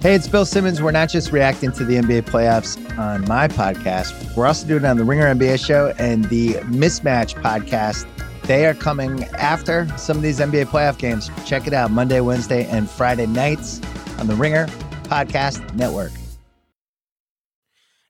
Hey, it's Bill Simmons. We're not just reacting to the NBA playoffs on my podcast, we're also doing it on the Ringer NBA show and the Mismatch podcast. They are coming after some of these NBA playoff games. Check it out Monday, Wednesday, and Friday nights on the Ringer Podcast Network.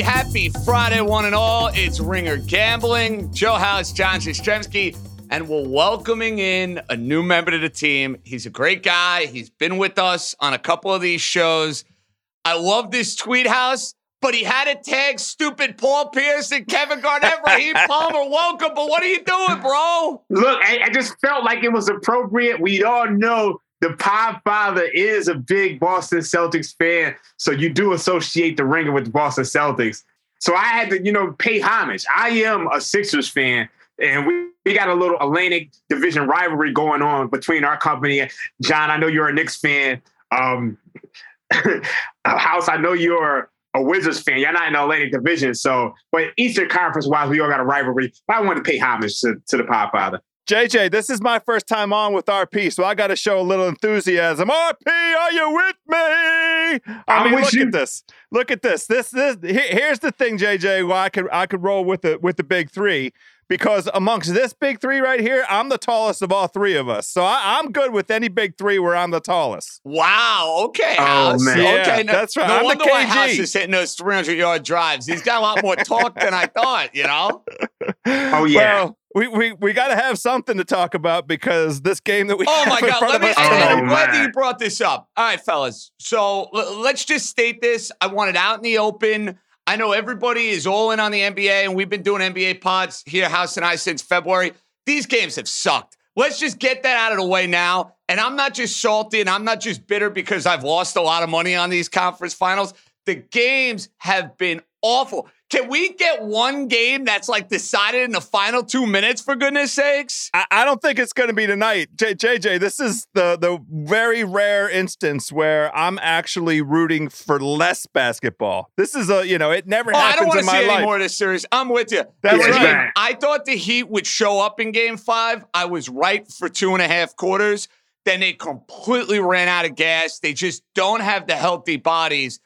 Happy Friday, one and all. It's Ringer Gambling. Joe House, John Jastremski, and we're welcoming in a new member to the team. He's a great guy. He's been with us on a couple of these shows. I love this tweet house, but he had to tag stupid Paul Pierce and Kevin Garnett, Raheem Palmer. Welcome, but what are you doing, bro? Look, I, I just felt like it was appropriate. We all know the Pod Father is a big Boston Celtics fan, so you do associate the ringer with the Boston Celtics. So I had to, you know, pay homage. I am a Sixers fan, and we, we got a little Atlantic Division rivalry going on between our company. John, I know you're a Knicks fan. Um, House, I know you're a Wizards fan. You're not in the Atlantic Division, so but Eastern Conference wise, we all got a rivalry. But I want to pay homage to, to the Pod Father. JJ, this is my first time on with RP, so I got to show a little enthusiasm. RP, are you with me? I I'm mean, look you. at this. Look at this. This this here- here's the thing, JJ. Why I could I could roll with the with the big three because amongst this big three right here, I'm the tallest of all three of us. So I, I'm good with any big three where I'm the tallest. Wow. Okay, Oh, House. man. Yeah, okay, no, that's right. No I'm the wonder why House is hitting those 300 yard drives. He's got a lot more talk than I thought. You know. Oh yeah. Well, we we, we got to have something to talk about because this game that we Oh my God! Let me. us I- tonight. Oh, I'm glad that you brought this up. All right, fellas. So l- let's just state this. I want it out in the open. I know everybody is all in on the NBA, and we've been doing NBA pods here, House and I, since February. These games have sucked. Let's just get that out of the way now. And I'm not just salty and I'm not just bitter because I've lost a lot of money on these conference finals. The games have been awful. Can we get one game that's like decided in the final two minutes, for goodness sakes? I, I don't think it's going to be tonight, J, JJ. This is the the very rare instance where I'm actually rooting for less basketball. This is a you know it never Oh, I happens don't want in to my see any life. more of this series. I'm with you. That's Here's right. thing. I thought the Heat would show up in game five. I was right for two and a half quarters. Then they completely ran out of gas. They just don't have the healthy bodies.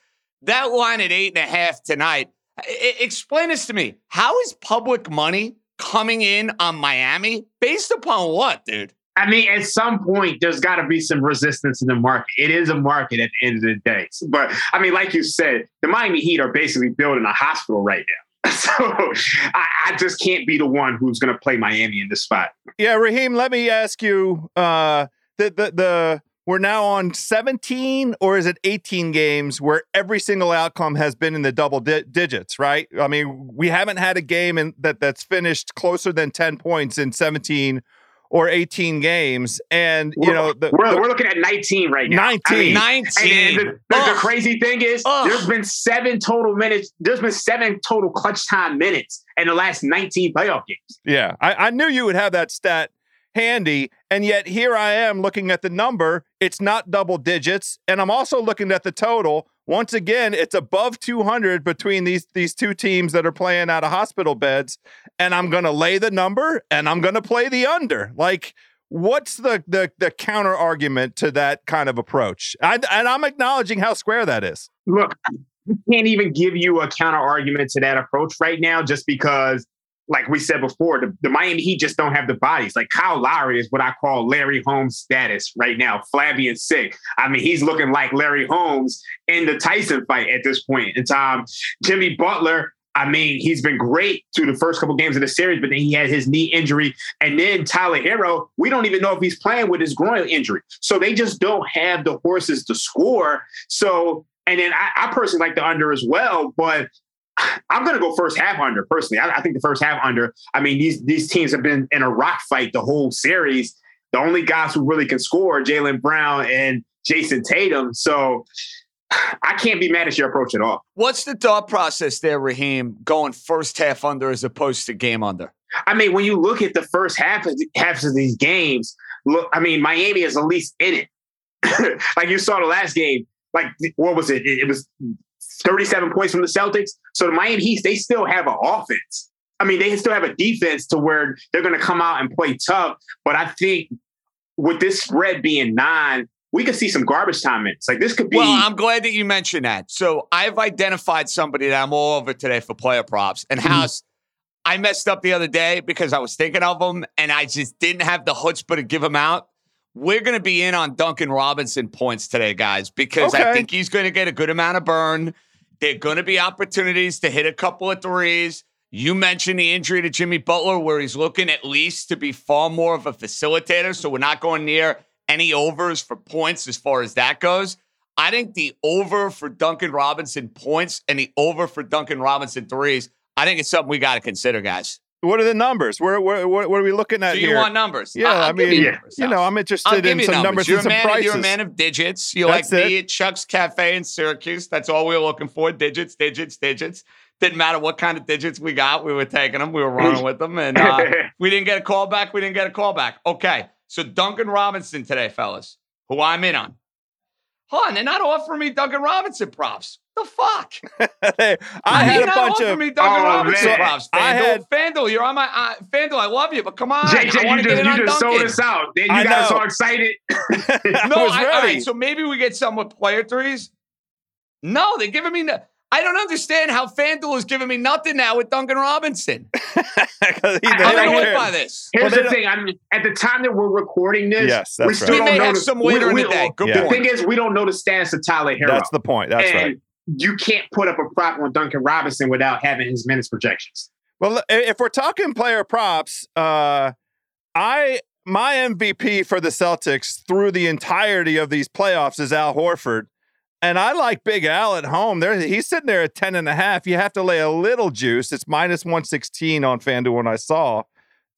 That line at eight and a half tonight. I- I- explain this to me. How is public money coming in on Miami based upon what, dude? I mean, at some point, there's got to be some resistance in the market. It is a market at the end of the day. But I mean, like you said, the Miami Heat are basically building a hospital right now. So I, I just can't be the one who's going to play Miami in this spot. Yeah, Raheem, let me ask you. Uh, the the the we're now on 17 or is it 18 games where every single outcome has been in the double di- digits, right? I mean, we haven't had a game in, that that's finished closer than 10 points in 17 or 18 games. And, you We're- know, the, we're, the- we're looking at 19 right now. 19. I mean, 19. And the, the, the crazy thing is, Ugh. there's been seven total minutes. There's been seven total clutch time minutes in the last 19 playoff games. Yeah, I, I knew you would have that stat handy. And yet here I am looking at the number. It's not double digits. And I'm also looking at the total. Once again, it's above 200 between these these two teams that are playing out of hospital beds. And I'm going to lay the number and I'm going to play the under. Like, what's the the the counter argument to that kind of approach? I, and I'm acknowledging how square that is. Look, I can't even give you a counter argument to that approach right now, just because, like we said before, the, the Miami Heat just don't have the bodies. Like Kyle Lowry is what I call Larry Holmes status right now, flabby and sick. I mean, he's looking like Larry Holmes in the Tyson fight at this point in time. Jimmy Butler. I mean, he's been great through the first couple games of the series, but then he had his knee injury. And then Tyler Herro, we don't even know if he's playing with his groin injury. So they just don't have the horses to score. So and then I, I personally like the under as well, but I'm going to go first half under personally. I, I think the first half under. I mean, these these teams have been in a rock fight the whole series. The only guys who really can score are Jaylen Brown and Jayson Tatum. So I can't be mad at your approach at all. What's the thought process there, Raheem, going first half under as opposed to game under? I mean, when you look at the first half of halves of these games, look, I mean, Miami is at least in it. like you saw the last game, like what was it? It, it was 37 points from the Celtics. So the Miami Heat, they still have an offense. I mean, they still have a defense to where they're going to come out and play tough. But I think with this spread being nine, we could see some garbage time minutes. Like this could be. Well, I'm glad that you mentioned that. So I've identified somebody that I'm all over today for player props. And mm-hmm. House, I messed up the other day because I was thinking of them and I just didn't have the chutzpah to give them out. We're going to be in on Duncan Robinson points today, guys, because I think he's going to get a good amount of burn. There are going to be opportunities to hit a couple of threes. You mentioned the injury to Jimmy Butler, where he's looking at least to be far more of a facilitator. So we're not going near any overs for points as far as that goes. I think the over for Duncan Robinson points and the over for Duncan Robinson threes, I think it's something we got to consider, guys. What are the numbers? Where, where, what, are we looking at Do you here? want numbers? Yeah, I'll I mean, you, you know, I'm interested in some numbers. numbers You're and a some man. prices. You're a man of digits. You like me at Chuck's Cafe in Syracuse. That's all we were looking for. Digits, digits, digits. Didn't matter what kind of digits we got. We were taking them. We were running with them, and uh, we didn't get a call back. We didn't get a call back. Okay, so Duncan Robinson today, fellas, who I'm in on. Hold on, they're not offering me Duncan Robinson props. The fuck? I had a not bunch offering of me Duncan Oh, Robinson man. props. I FanDuel, had- FanDuel, you're on my uh, FanDuel. I love you, but come on, JJ, want you get just, in you on just sold Duncan. us out. Then I you got us know. all excited. No, was I, all ready. right. So maybe we get some with player threes. No, they're giving me. No, I don't understand how FanDuel is giving me nothing now with Duncan Robinson. 'Cause he- I- they I'm don't annoyed by this. Here's Well, the don't- thing. I mean, at the time that we're recording this, Yes, we still right. Don't may know have the- some we- later in the day. Good Yeah. The thing is, we don't know the status of Tyler Herro. That's the point. That's and right. you can't put up a prop on Duncan Robinson without having his minutes projections. Well, if we're talking player props, uh, I my MVP for the Celtics through the entirety of these playoffs is Al Horford. And I like Big Al at home. There, he's sitting there at 10 and a half. You have to lay a little juice. It's minus 116 on FanDuel when I saw.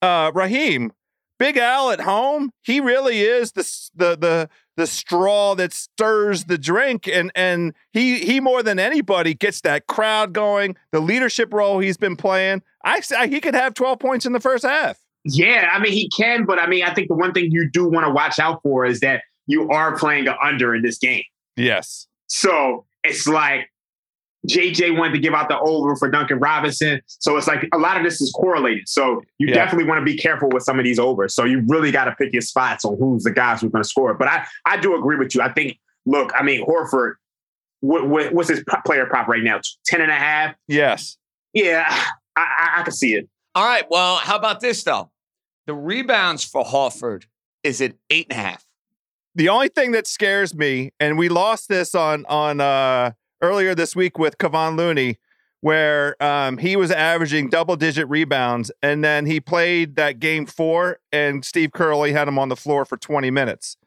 Uh, Raheem, Big Al at home, he really is the the the the straw that stirs the drink and and he he more than anybody gets that crowd going the leadership role he's been playing i say he could have 12 points in the first half Yeah, I mean he can, but I mean I think the one thing you do want to watch out for is that you are playing an under in this game. yes So it's like JJ wanted to give out the over for Duncan Robinson. So it's like a lot of this is correlated. So you Yeah. definitely want to be careful with some of these overs. So you really got to pick your spots on who's the guys who's going to score. But I, I do agree with you. I think, look, I mean, Horford, what, what, what's his player prop right now? 10 and a half? yes Yeah, I, I, I can see it. All right. Well, how about this though? The rebounds for Horford is at eight and a half. The only thing that scares me and we lost this on on uh earlier this week with Kevon Looney where um, he was averaging double digit rebounds and then he played that game four and Steve Curley had him on the floor for 20 minutes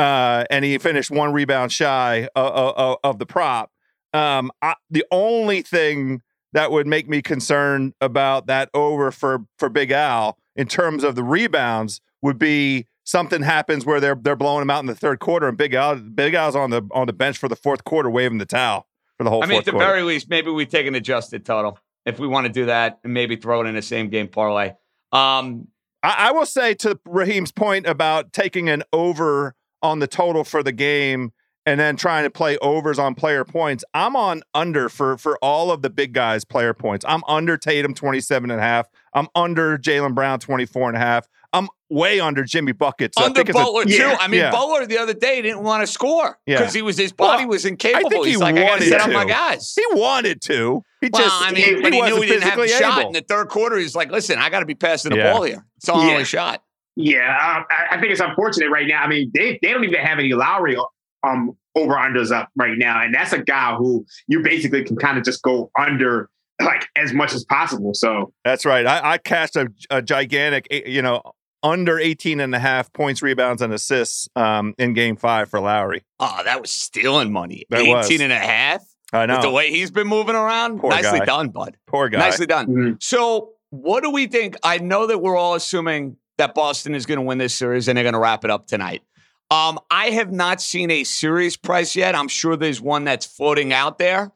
uh, and he finished one rebound shy of, of, of the prop. Um, I, the only thing that would make me concerned about that over for for Big Al in terms of the rebounds would be something happens where they're they're blowing them out in the third quarter, and Big Al Big Al's on the on the bench for the fourth quarter, waving the towel for the whole. I mean, at the quarter. very least, maybe we take an adjusted total if we want to do that, and maybe throw it in a same game parlay. Um, I, I will say to Raheem's point about taking an over on the total for the game and then trying to play overs on player points. I'm on under for for all of the big guys player points. I'm under Tatum 27 and a half. I'm under Jaylen Brown 24 and a half. I'm way under Jimmy Bucket. So I under think it's a- Butler too. yeah, I mean, yeah. Butler the other day didn't want to score Yeah. because he was his body Well, was incapable. he He's like, I got to set up my guys. he wanted to. He Well, just I mean, he, but he, wasn't knew he didn't have a shot in the third quarter. He's like, listen, I got to be passing the Yeah. ball here. It's our Yeah. only shot. Yeah, I, I think it's unfortunate right now. I mean, they, they don't even have any Lowry um over unders up right now, and that's a guy who you basically can kind of just go under like as much as possible. So That's right. I, I cashed a, a gigantic, eh, you know, under 18 and a half points, rebounds, and assists um, in game five for Lowry. Oh, that was stealing money. That 18 was. and a half. I With the way he's been moving around. Poor Nicely guy. done, bud. Poor guy. Nicely done. mhm. So, what do we think? I know that we're all assuming that Boston is going to win this series and they're going to wrap it up tonight. Um, I have not seen a series price yet. I'm sure there's one that's floating out there.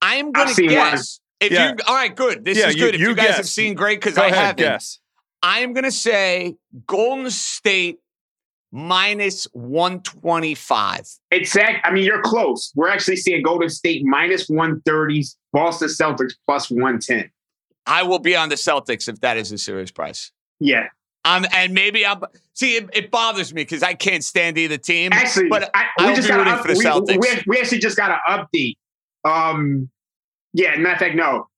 I am going to seen one. guess. If Yeah. you all right, good. This Yeah, is you- good. if you you guys guess. have seen great because I ahead, haven't. guess. I am going to say Golden State minus 125. exact. I mean, you're close. We're actually seeing Golden State minus one thirty, Boston Celtics plus one ten. I will be on the Celtics if that is a serious price. Yeah, Um, and maybe I'm see it, it bothers me because I can't stand either team. actually, but I, we will just got rooting for the we, Celtics. We, we actually just got an update. Um, yeah, matter of fact, no,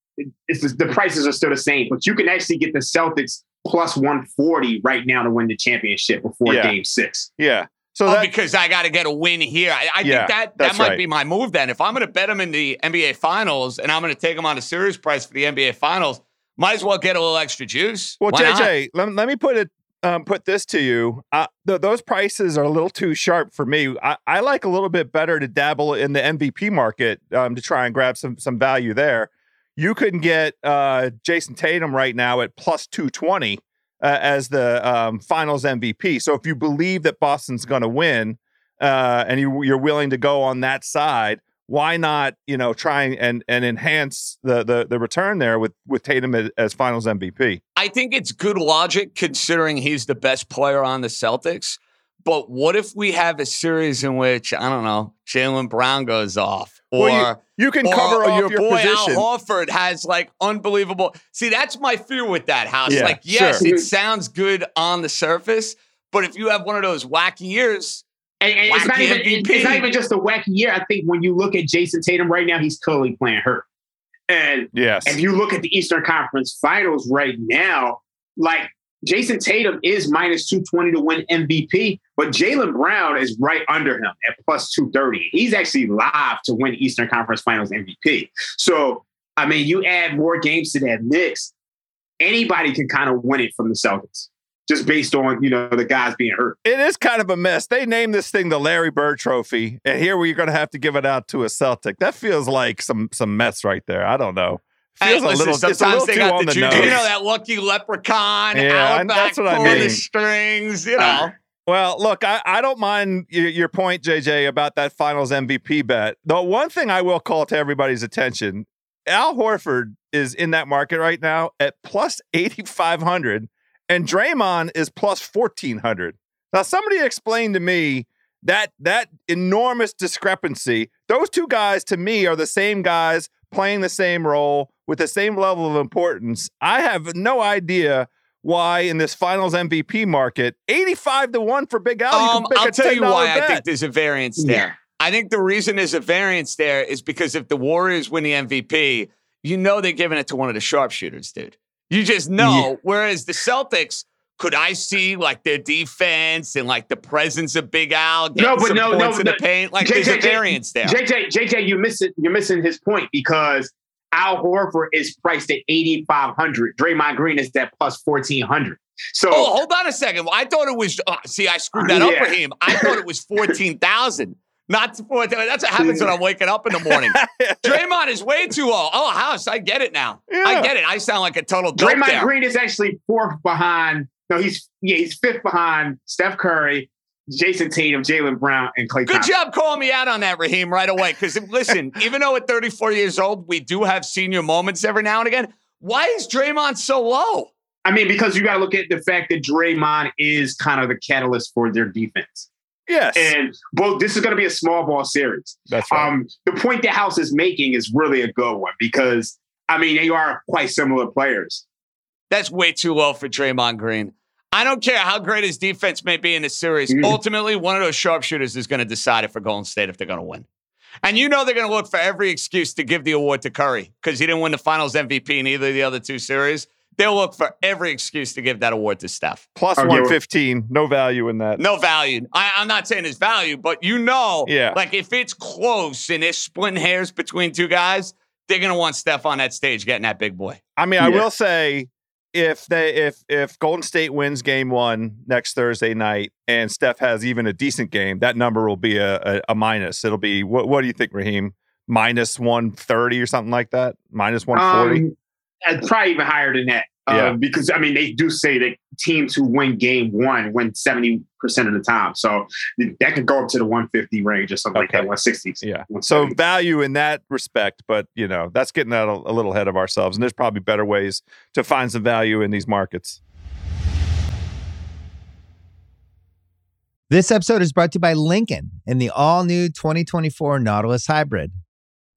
just, the prices are still the same, but you can actually get the Celtics plus one forty right now to win the championship before Yeah. Game Six. Yeah. So oh, that, because I got to get a win here. I, I Yeah, think that that might right. be my move then. If I'm going to bet them in the NBA Finals and I'm going to take them on a series price for the NBA Finals, might as well get a little extra juice. well, Why? JJ, let, let me put it. Um, put this to you. Uh, th- those prices are a little too sharp for me. I, I like a little bit better to dabble in the MVP market um, to try and grab some some value there. You can get uh, Jayson Tatum right now at plus two twenty uh, as the um, Finals MVP. So if you believe that Boston's going to win, uh, and you, you're willing to go on that side, why not? You know, try and and enhance the the, the return there with with Tatum as, as Finals MVP. I think it's good logic considering he's the best player on the Celtics. But what if we have a series in which I don't know Jaylen Brown goes off, or Well, You can or, cover or your, your, boy position. Al Horford has like unbelievable. See, that's my fear with that house. Yeah, like, yes, sure. it sounds good on the surface, but if you have one of those wacky years, And, and it's not even it's not even just a wacky year. I think when you look at Jayson Tatum right now, he's clearly playing hurt. And yes. if you look at the Eastern Conference Finals right now, like Jayson Tatum is minus 220 to win MVP, but Jaylen Brown is right under him at plus 230. He's actually live to win Eastern Conference Finals MVP. So, I mean, you add more games to that mix, anybody can kind of win it from the Celtics just based on, you know, the guys being hurt. it is kind of a mess. They named this thing the Larry Bird Trophy, and here we're going to have to give it out to a Celtic. That feels like some some mess right there. I don't know. Hey, Feels a listen, little. It's a sometimes little they too got on the the juju. nose. You know that lucky leprechaun Yeah, out I- back that's what I pulling the mean. strings. You know, Uh, Well, look, I, I don't mind your, your point, JJ, about that finals MVP bet. The one thing I will call to everybody's attention Al Horford is in that market right now at plus 8,500, and Draymond is plus 1,400. Now, somebody explain to me that that enormous discrepancy. Those two guys, to me, are the same guys playing the same role with the same level of importance. I have no idea why in this finals MVP market, 85 to 1 for Big Al, um, I'll a tell you $10 why I think there's a variance there. Yeah. I think the reason there's a variance there is because if the Warriors win the MVP, you know they're giving it to one of the sharpshooters, dude. You just know. Yeah. Whereas the Celtics, could I see like their defense and like the presence of Big Al getting No, but some no, no, in no. the paint? Like J- there's a variance there. JJ, JJ, you missing you're missing his point because Al Horford is priced at 8,500. Draymond Green is at plus 1,400. So Oh, hold on a second. I thought it was. Uh, see, I screwed that up, for him. I thought it was fourteen thousand, not fourteen. That's what happens when I'm waking up in the morning. Draymond is way too low. Oh, house, I get it now. I get it. I sound like a total Draymond there. Green is actually fourth behind no, he's yeah, he's fifth behind Steph Curry, Jayson Tatum, Jaylen Brown, and Klay. Good Thompson. job calling me out on that, Raheem, right away. Because listen, even though at 34 years old, we do have senior moments every now and again. Why is Draymond so low? I mean, because you got to look at the fact that Draymond is kind of the catalyst for their defense. Yes. And well, this is going to be a small ball series. That's right. Um, the point that House is making is really a good one because I mean they are quite similar players. That's way too low for Draymond Green. I don't care how great his defense may be in this series. Mhm. Ultimately, one of those sharpshooters is going to decide it for Golden State if they're going to win. And you know they're going to look for every excuse to give the award to Curry because he didn't win the Finals MVP in either of the other two series. They'll look for every excuse to give that award to Steph. Plus Okay, 115. No value in that. No value. I, I'm not saying it's value, but you know, Yeah. like if it's close and it's splitting hairs between two guys, they're going to want Steph on that stage getting that big boy. I mean, I Yeah. will say if they if if Golden State wins game one next Thursday night and Steph has even a decent game, that number will be a, a, a minus. It'll be what what do you think, Raheem? Minus one thirty or something like that? Minus one forty? Um, and probably even higher than that. Uh, Yeah. Because I mean, they do say that teams who win game one win seventy percent of the time, so that could go up to the one fifty range or something like that, one sixty. yeah. So value in that respect, but you know, that's getting out a, a little ahead of ourselves. And there's probably better ways to find some value in these markets. This episode is brought to you by Lincoln and the all new 2024 Nautilus Hybrid.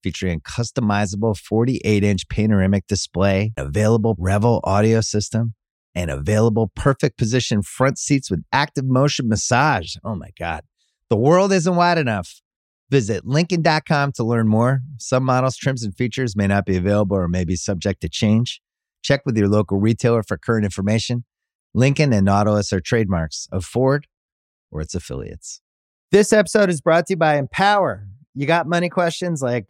Featuring a customizable 48 inch panoramic display, available Revel audio system, and available perfect position front seats with active motion massage. Oh my God. The world isn't wide enough. Visit Lincoln.com to learn more. Some models, trims, and features may not be available or may be subject to change. Check with your local retailer for current information. Lincoln and Nautilus are trademarks of Ford or its affiliates. This episode is brought to you by Empower. You got money questions like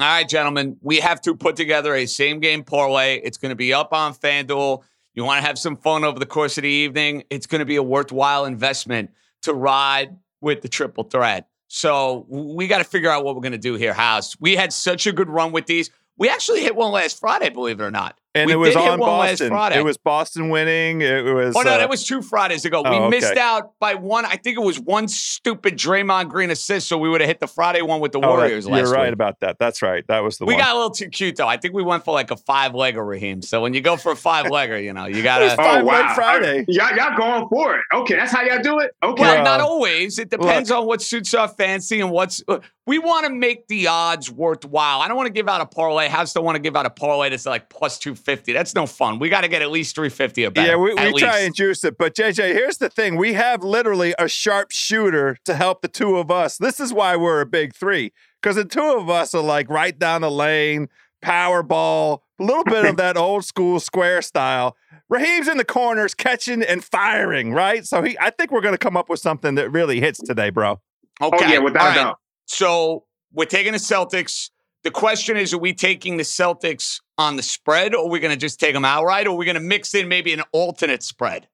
All right, gentlemen, we have to put together a same game parlay. It's going to be up on FanDuel. You want to have some fun over the course of the evening. It's going to be a worthwhile investment to ride with the triple threat. So we got to figure out what we're going to do here, House. We had such a good run with these. We actually hit one last Friday, believe it or not. And We it was on Boston. It was Boston winning. It was Oh no, uh, that was two Fridays ago. Oh, we okay. missed out by one. I think it was one stupid Draymond Green assist, so we would have hit the Friday one with the oh, that- Warriors last You're right week. about that. That's right. That was the We one. got a little too cute though. I think we went for like a five legger, Raheem. So when you go for a five legger, you know you gotta. fun. Five Leg Friday. Y'all, y'all going for it? Okay, that's how y'all do it. Okay. Well, Well, not always. It depends on what suits our fancy and what's. We want to make the odds worthwhile. I don't want to give out a parlay. House don't want to give out a parlay that's like plus two fifty. That's no fun. We got to get at least three fifty or better. Yeah, we, we try and juice it. But JJ, here's the thing: we have literally a sharp shooter to help the two of us. This is why we're a big three because the two of us are like right down the lane, power ball, a little bit of that old school square style. Raheem's in the corners, catching and firing. Right, so he. I think we're going to come up with something that really hits today, bro. Oh Okay. yeah, without All a right. doubt. So we're taking the Celtics. The question is, are we taking the Celtics on the spread, or are we going to just take them outright, or are we going to mix in maybe an alternate spread?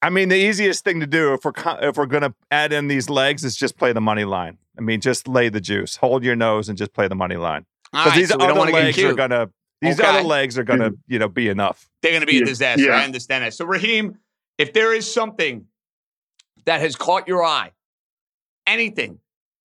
I mean, the easiest thing to do if we're if we're going to add in these legs is just play the money line. I mean, just lay the juice, hold your nose, and just play the money line. Because right, these so other want to get legs are gonna these Okay. other legs are gonna mm-hmm. you know be enough. They're going to be a disaster. Yeah. I understand that. So, Raheem, if there is something that has caught your eye, anything,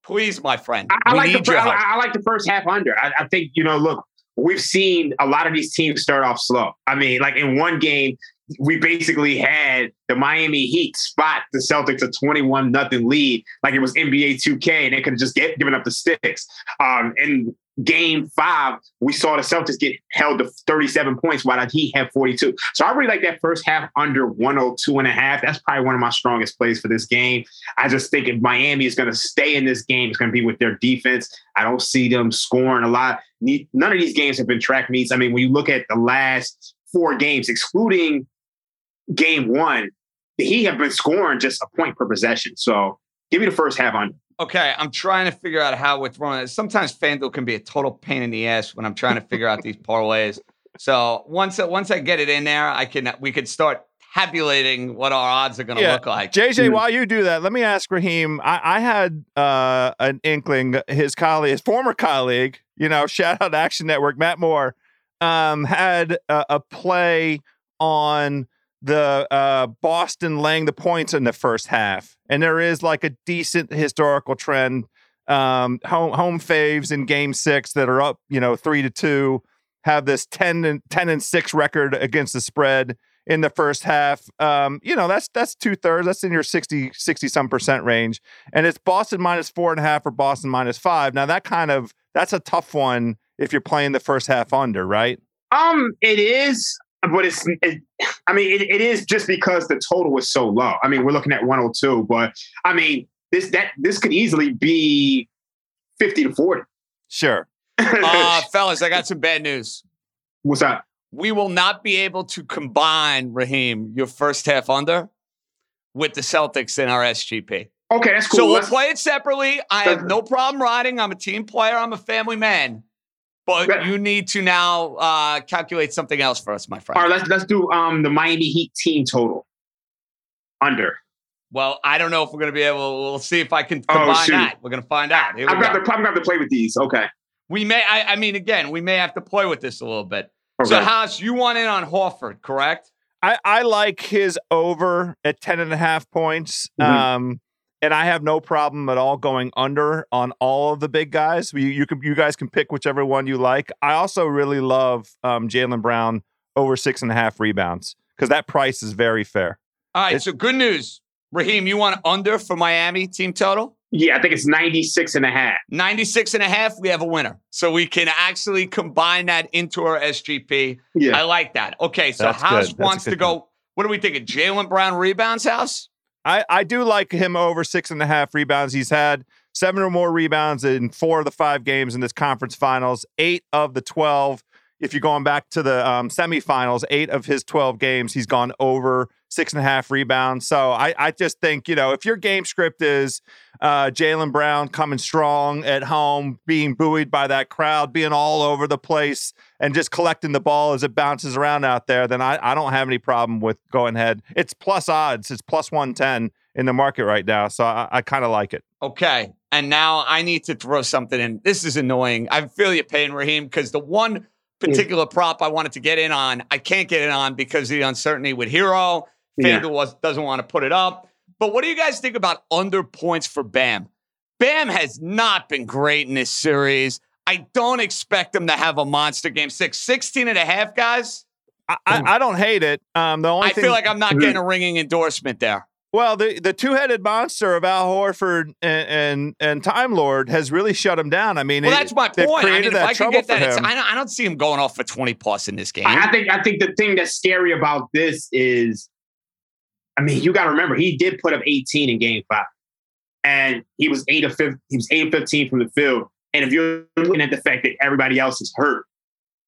please, my friend, I, I we like the need fir- your I. I like the first half under. I, I think you know. Look, we've seen a lot of these teams start off slow. I mean, like in one game, we basically had the Miami Heat spot the Celtics a twenty-one nothing lead, like it was NBA 2K, and they could have just get given up the sticks. Um, in game five, we saw the Celtics get held to 37 points while Heat had 42. So I really like that first half under 102 and a half. That's probably one of my strongest plays for this game. I just think if Miami is going to stay in this game, it's going to be with their defense. I don't see them scoring a lot. None of these games have been track meets. I mean, when you look at the last four games, excluding game one, he have been scoring just a point per possession. So give me the first half under. Okay, I'm trying to figure out how we're throwing it. Sometimes FanDuel can be a total pain in the ass when I'm trying to figure out these parlays. So once once I get it in there, I can we could start tabulating what our odds are going to Yeah. look like. JJ, while you do that, let me ask Raheem. I, I had uh, an inkling, his colleague, his former colleague, you know, shout out Action Network, Matt Moore, um, had a, a play on the uh, Boston laying the points in the first half. And there is like a decent historical trend. Um, home home faves in game six that are up, you know, three to two, have this 10 and 10 and six record against the spread in the first half. Um, you know, that's that's two thirds. That's in your 60, 60 some percent range. And it's Boston minus four and a half or Boston minus five. Now that kind of that's a tough one if you're playing the first half under, right? Um, it is, but it's. It, I mean, it, it is just because the total was so low. I mean, we're looking at 102, but I mean, this that this could easily be 50 to 40. Sure. Uh, fellas, I got some bad news. What's that? We will not be able to combine Raheem your first half under with the Celtics in our SGP. Okay, that's cool. So we'll play it separately. I have no problem riding. I'm a team player. I'm a family man. But Yeah. you need to now uh, calculate something else for us, my friend. all right, let's let's do um the Miami Heat team total under. Well, I don't know if we're going to be able. We'll see if I can Oh, combine shoot. that. We're going to find out. Here I'm gonna, go. have to, I'm have to play with these. Okay. We may. I, I mean, again, we may have to play with this a little bit. Okay. So, House, you want in on Horford, correct? I, I like his over at 10 and a half points. Mhm. Um, and I have no problem at all going under on all of the big guys. You, you can you guys can pick whichever one you like. I also really love um, Jaylen Brown over six and a half rebounds because that price is very fair. All right. It's- so, good news, Raheem. You want under for Miami team total? yeah, I think it's 96 and a half. 96 and a half, we have a winner. So we can actually combine that into our SGP. Yeah. I like that. Okay, so That's House good. That's a wants to good go. What are we thinking? Jaylen Brown rebounds, House? I, I do like him over six and a half rebounds. He's had seven or more rebounds in four of the five games in this conference finals, eight of the 12. If you're going back to the um, semifinals, eight of his 12 games, he's gone over six and a half rebounds. So I, I just think, you know, if your game script is uh, Jaylen Brown coming strong at home, being buoyed by that crowd, being all over the place, and just collecting the ball as it bounces around out there, then I, I don't have any problem with going ahead. It's plus odds. It's plus 110 in the market right now. So I, I kind of like it. Okay. And now I need to throw something in. This is annoying. I feel your pain, Raheem, because the one particular prop I wanted to get in on, I can't get it on because of the uncertainty with Herro. Yeah. FanDuel was, doesn't want to put it up. But what do you guys think about under points for Bam? Bam has not been great in this series. I don't expect him to have a monster game six. 16 and a half, guys. I, I, I don't hate it. Um, the only I thing, feel like I'm not getting a ringing endorsement there. well, the, the two headed monster of Al Horford and, and and Time Lord has really shut him down. I mean, Well, it- that's my they've point. I created mean, if that I could trouble get that, it's. I, don't, I don't see him going off for 20 plus in this game. I I think I think the thing that's scary about this is, I mean, you got to remember he did put up 18 in Game Five, and he was eight of 15, he was eight of 15 from the field. And if you're looking at the fact that everybody else is hurt,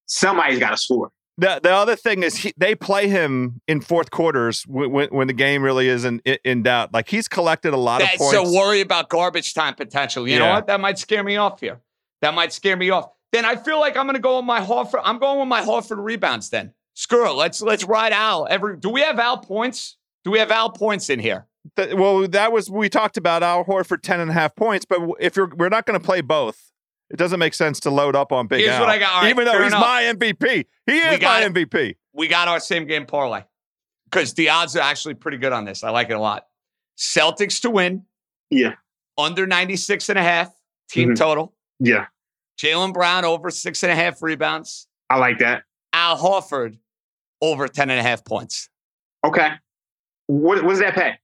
somebody's got to score. The the other thing is he, they play him in fourth quarters when, when, when the game really isn't in, in doubt. Like he's collected a lot of points. so worry about garbage time potential. You know what? That might scare me off here. That might scare me off. Then I feel like I'm going to go with my Horford. I'm going with my Horford rebounds. Then screw it. Let's let's ride Al. Every do we have Al points? Do we have Al points in here? Th- well, that was we talked about Al Horford 10 and a half points, but if you're we're not going to play both, it doesn't make sense to load up on Big Here's Al. what I got. All right, Even though he's enough. my MVP, he is my it. MVP. We got our same game parlay because the odds are actually pretty good on this. I like it a lot. Celtics to win. Yeah. Under 96 and a half team Mhm. total. Yeah, Jaylen Brown over six and a half rebounds. I like that. Al Horford over 10 and a half points. Okay, what what does that pay?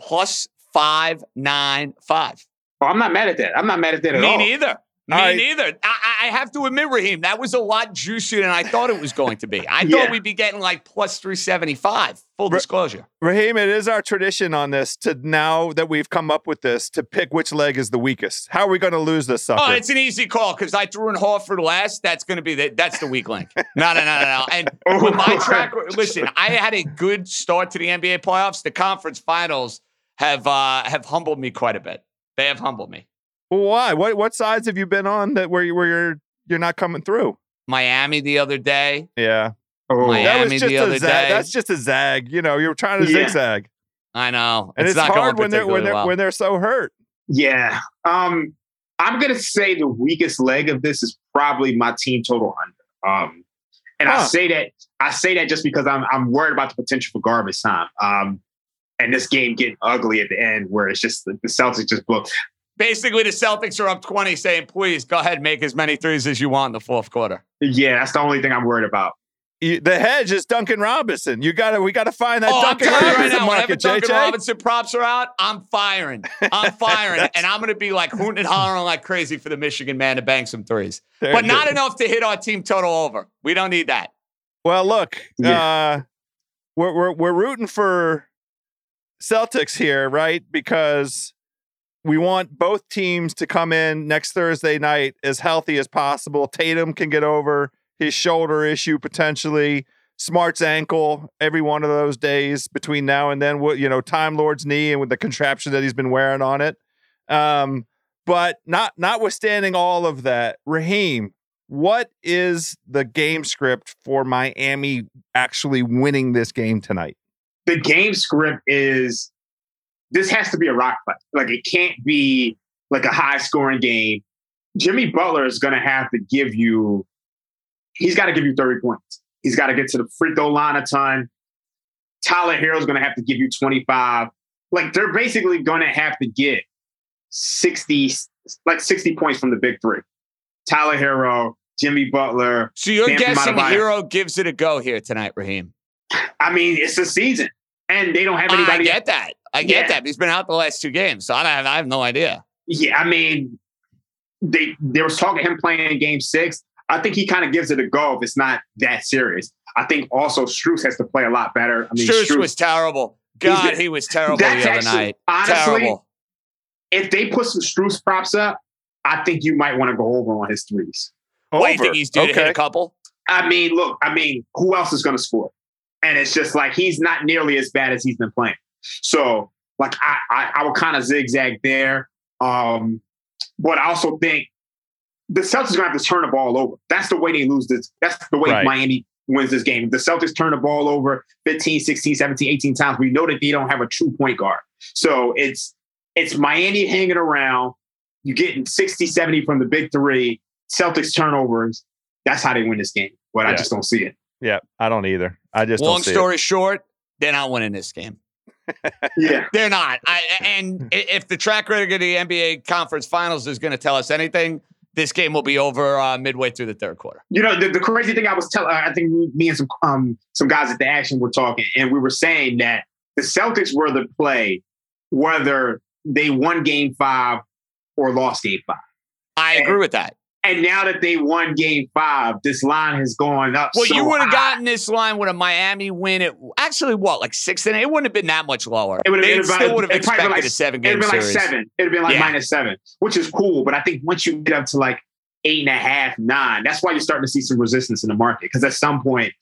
Plus five, nine, five. Oh, I'm not mad at that. I'm not mad at that at Me all. neither. Me right. neither. I, I, have to admit, Raheem, that was a lot juicier than I thought it was going to be. I Yeah. thought we'd be getting like plus 375. Full Ra- disclosure. Raheem, it is our tradition on this to now that we've come up with this to pick which leg is the weakest. How are we going to lose this sucker? Oh, it's an easy call because I threw in Horford last. That's going to be the that's the weak link. No, no, no, no, no. And with my track, listen, I had a good start to the NBA playoffs. The conference finals have uh, have humbled me quite a bit. They have humbled me. Well, why? What what sides have you been on that where you, where you're you're not coming through? Miami the other day. Yeah, Oh, Miami. that was just the a other zag. day. That's just a zag. You know, you're trying to Yeah. zigzag, I know, and it's, not hard going when they're when they're well. when they're so hurt. Yeah. Um, I'm gonna say the weakest leg of this is probably my team total under. Um, and I say that I say that just because I'm I'm worried about the potential for garbage time. Um, and this game getting ugly at the end where it's just the, the Celtics just blow. Basically, the Celtics are up 20, saying, please go ahead and make as many threes as you want in the fourth quarter. Yeah, that's the only thing I'm worried about. You- the hedge is Duncan Robinson. You got to we got to find that Oh, I'm Duncan telling right Robinson now, whenever market, Duncan JJ. Robinson props are out, I'm firing. I'm firing. and I'm going to be like hooting and hollering like crazy for the Michigan man to bang some threes. There But not is. enough to hit our team total over. We don't need that. Well, look, Yeah. uh, we're, we're we're rooting for Celtics here, right? Because we want both teams to come in next Thursday night as healthy as possible. Tatum can get over his shoulder issue potentially. Smart's ankle every one of those days between now and then. What you know, Time Lord's knee and with the contraption that he's been wearing on it. Um, but not notwithstanding all of that, Raheem, what is the game script for Miami actually winning this game tonight? The game script is this has to be a rock fight. Like it can't be like a high scoring game. Jimmy Butler is gonna have to give you he's got to give you 30 points. He's got to get to the free throw line a ton. Tyler Herro's going to have to give you 25. Like they're basically going to have to get 60, like 60 points from the big three. Tyler Herro, Jimmy Butler. So you're Bam guessing. Herro gives it a go here tonight, Raheem. I mean, it's the season, and they don't have I anybody. get that. I get Yeah. that. He's been out the last two games, so I have, I have no idea. Yeah, I mean, they there was talking him playing in Game Six. I think he kind of gives it a go if it's not that serious. I think also Strus has to play a lot better. I mean, Struess Strus- was terrible. God, been- he was terrible That's the other actually- night. honestly, terrible. if they put some Strus props up, I think you might want to go over on his threes. What do you think he's due to hit a couple? I mean, look, I mean, who else is going to score? And it's just like he's not nearly as bad as he's been playing. So, like, I I, I would kind of zigzag there. Um, but I also think the Celtics are going to have to turn the ball over. That's the way they lose this. That's the way Right. Miami wins this game. The Celtics turn the ball over 15, 16, 17, 18 times. We know that they don't have a true point guard. So it's it's Miami hanging around. You're getting 60, 70 from the big three. Celtics turnovers. That's how they win this game. But I just don't see it. Yeah, I don't either. I just Long don't see story short, they're not winning this game. Yeah. They're not. I, and if the track record of the NBA Conference Finals is going to tell us anything, this game will be over uh, midway through the third quarter. You know, the, the crazy thing I was telling, I think me and some um some guys at the action were talking, and we were saying that the Celtics were the play whether they won game five or lost game five. I agree with that. And now that they won game five, this line has gone up. Well, so you would have gotten this line with a Miami win. It actually what like six and eight. It wouldn't have been that much lower. It would have been about, still would have it'd probably expected been like, a seven It'd game been like series. seven. It'd been like Yeah. minus seven, which is cool. But I think once you get up to like eight and a half, nine, that's why you're starting to see some resistance in the market. Because at some point,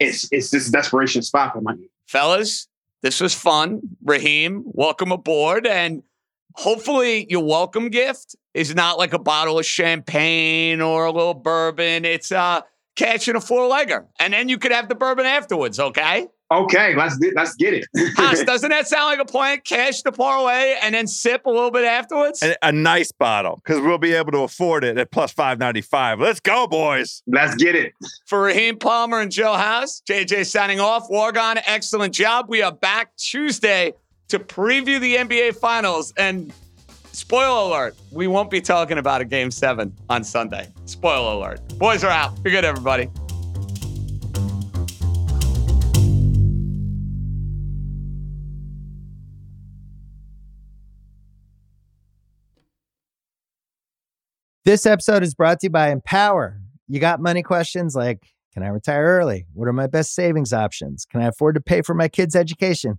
it's it's this desperation spot for money. fellas, this was fun. Raheem, welcome aboard. And hopefully, your welcome gift is not like a bottle of champagne or a little bourbon. It's uh, cash in a four legger. And then you could have the bourbon afterwards, okay? Okay, let's get- let's get it. House, doesn't that sound like a plan? Cash the parlay and then sip a little bit afterwards? A, a nice bottle because we'll be able to afford it at plus five ninety five. Let's go, boys. let's get it. For Raheem Palmer and Joe House, JJ signing off. Wargon, excellent job. We are back Tuesday to preview the NBA Finals. And spoiler alert, we won't be talking about a game seven on Sunday. Spoiler alert. Boys are out. Be good, everybody. This episode is brought to you by Empower. You got money questions like Can I retire early? What are my best savings options? Can I afford to pay for my kids' education?